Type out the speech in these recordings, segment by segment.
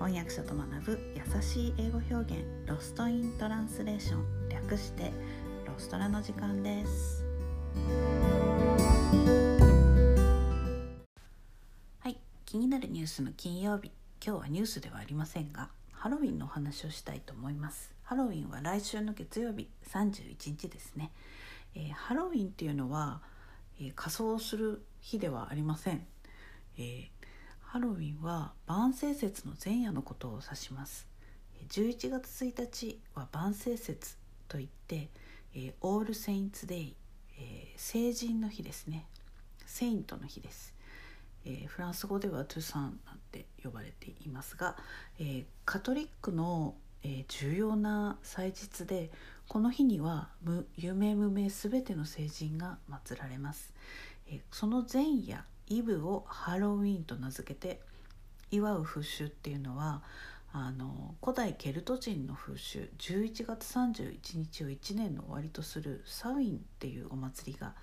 翻訳者と学ぶ優しい英語表現ロストイントランスレーション略してロストラの時間です。はい気になるニュースの金曜日今日はニュースではありませんがハロウィンのお話をしたいと思います。ハロウィンは来週の月曜日31日ですね、えー、ハロウィンっていうのは、えー、仮装する日ではありません、えーハロウィンは万聖節の前夜のことを指します。11月1日は万聖節といって、えオールセインツデイ、え聖人の日ですね。セイントの日です、えフランス語ではトゥサンなんて呼ばれていますが、えカトリックの、え重要な祭日でこの日には無有名無名すべての聖人が祀られます、えその前夜イブをハロウィンと名付けて祝う風習っていうのはあの古代ケルト人の風習11月31日を1年の終わりとするサウィンっていうお祭りが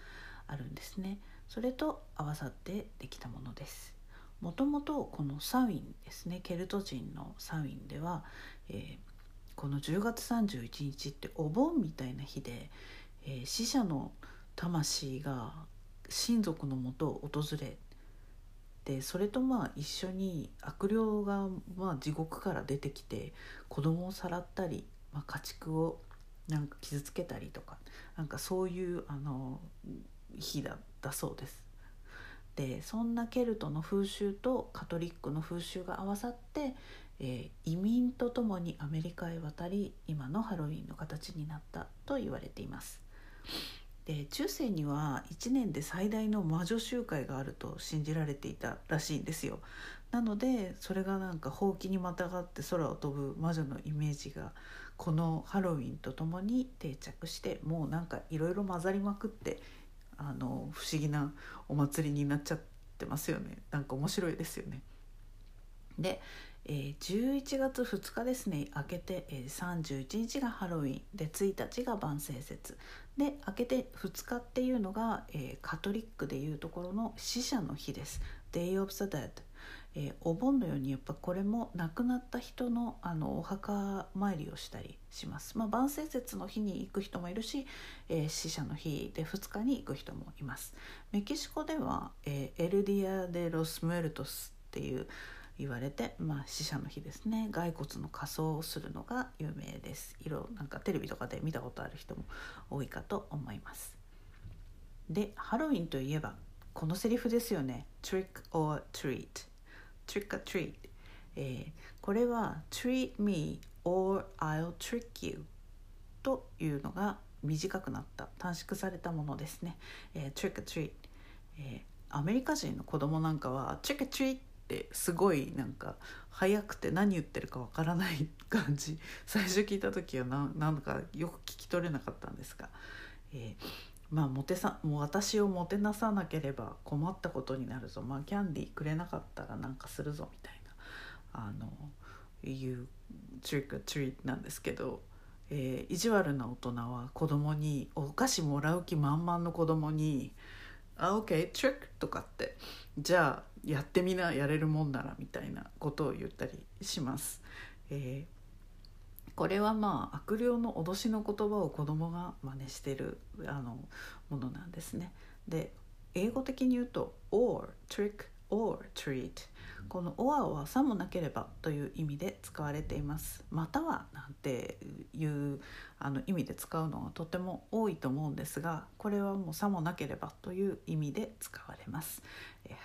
あるんですね。それと合わさってできたものです。もともとこのサウィンですねケルト人のサウィンでは、えー、この10月31日ってお盆みたいな日で、えー、死者の魂が親族のもとを訪れてそれとまあ一緒に悪霊がまあ地獄から出てきて子供をさらったり、まあ、家畜をなんか傷つけたりとかなんかそういうあの日だったそうです。でそんなケルトの風習とカトリックの風習が合わさって、えー、移民とともにアメリカへ渡り今のハロウィンの形になったと言われています。で中世には1年で最大の魔女集会があると信じられていたらしいんですよなのでそれがなんかほうきにまたがって空を飛ぶ魔女のイメージがこのハロウィンとともに定着してもうなんかいろいろ混ざりまくってあの不思議なお祭りになっちゃってますよねなんか面白いですよね。でえー、11月2日ですね明けて、えー、31日がハロウィンで1日が万聖節。で明けて2日っていうのが、えー、カトリックでいうところの死者の日です。Day of the Dead、えー、お盆のようにやっぱこれも亡くなった人のあのお墓参りをしたりします、まあ、万聖節の日に行く人もいるし、えー、死者の日で2日に行く人もいます。メキシコでは、えー、 El Día de los Muertos っていう言われて、まあ、死者の日ですね。骸骨の仮装をするのが有名です。色なんかテレビとかで見たことある人も多いかと思います。でハロウィンといえばこのセリフですよね。Trick or treat Trick or treat、えー、これは Treat me or I'll trick you というのが短くなった短縮されたものですね、えー、Trick or treat、えー、アメリカ人の子供なんかは Trick or treat ってすごいなんか早くて何言ってるかわからない感じ。最初聞いた時はなんかよく聞き取れなかったんですが、えー、まあモテさもう私をもてなさなければ困ったことになるぞ、まあ、キャンディーくれなかったらなんかするぞみたいなあのいうトリックトリートなんですけど。えー、意地悪な大人は子供にお菓子もらう気満々の子供に「あ OK トリック」とかってじゃあやってみなやれるもんならみたいなことを言ったりします。えー、これはまあ悪霊の脅しの言葉を子供が真似してるあのものなんですね。で英語的に言うと「or trick or treat」この「or」はさもなければという意味で使われています。またはなんていうあの意味で使うのがとても多いと思うんですがこれはもうさもなければという意味で使われます。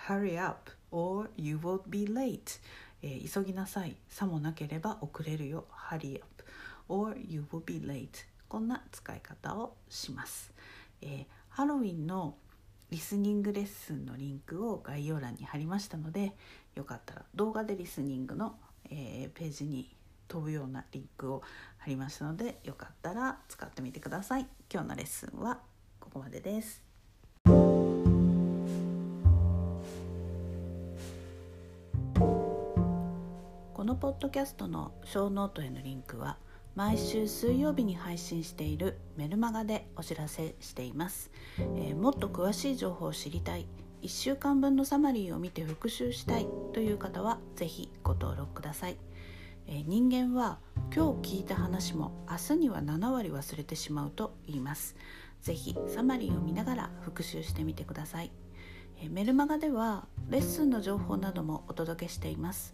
Hurry up or you will be late え急ぎなさい。さもなければ遅れるよ。Hurry up or you will be late こんな使い方をします、えー、ハロウィンのリスニングレッスンのリンクを概要欄に貼りましたのでよかったら動画でリスニングの、えー、ページに飛ぶようなリンクを貼りましたのでよかったら使ってみてください。今日のレッスンはここまでです。このポッドキャストのショーノートへのリンクは「毎週水曜日に配信しているメルマガでお知らせしています、えー、もっと詳しい情報を知りたい。1週間分のサマリーを見て復習したい。という方は是非ご登録ください。えー、人間は今日聞いた話も明日には7割忘れてしまうと言います。ぜひサマリーを見ながら復習してみてください、えー、メルマガではレッスンの情報などもお届けしています。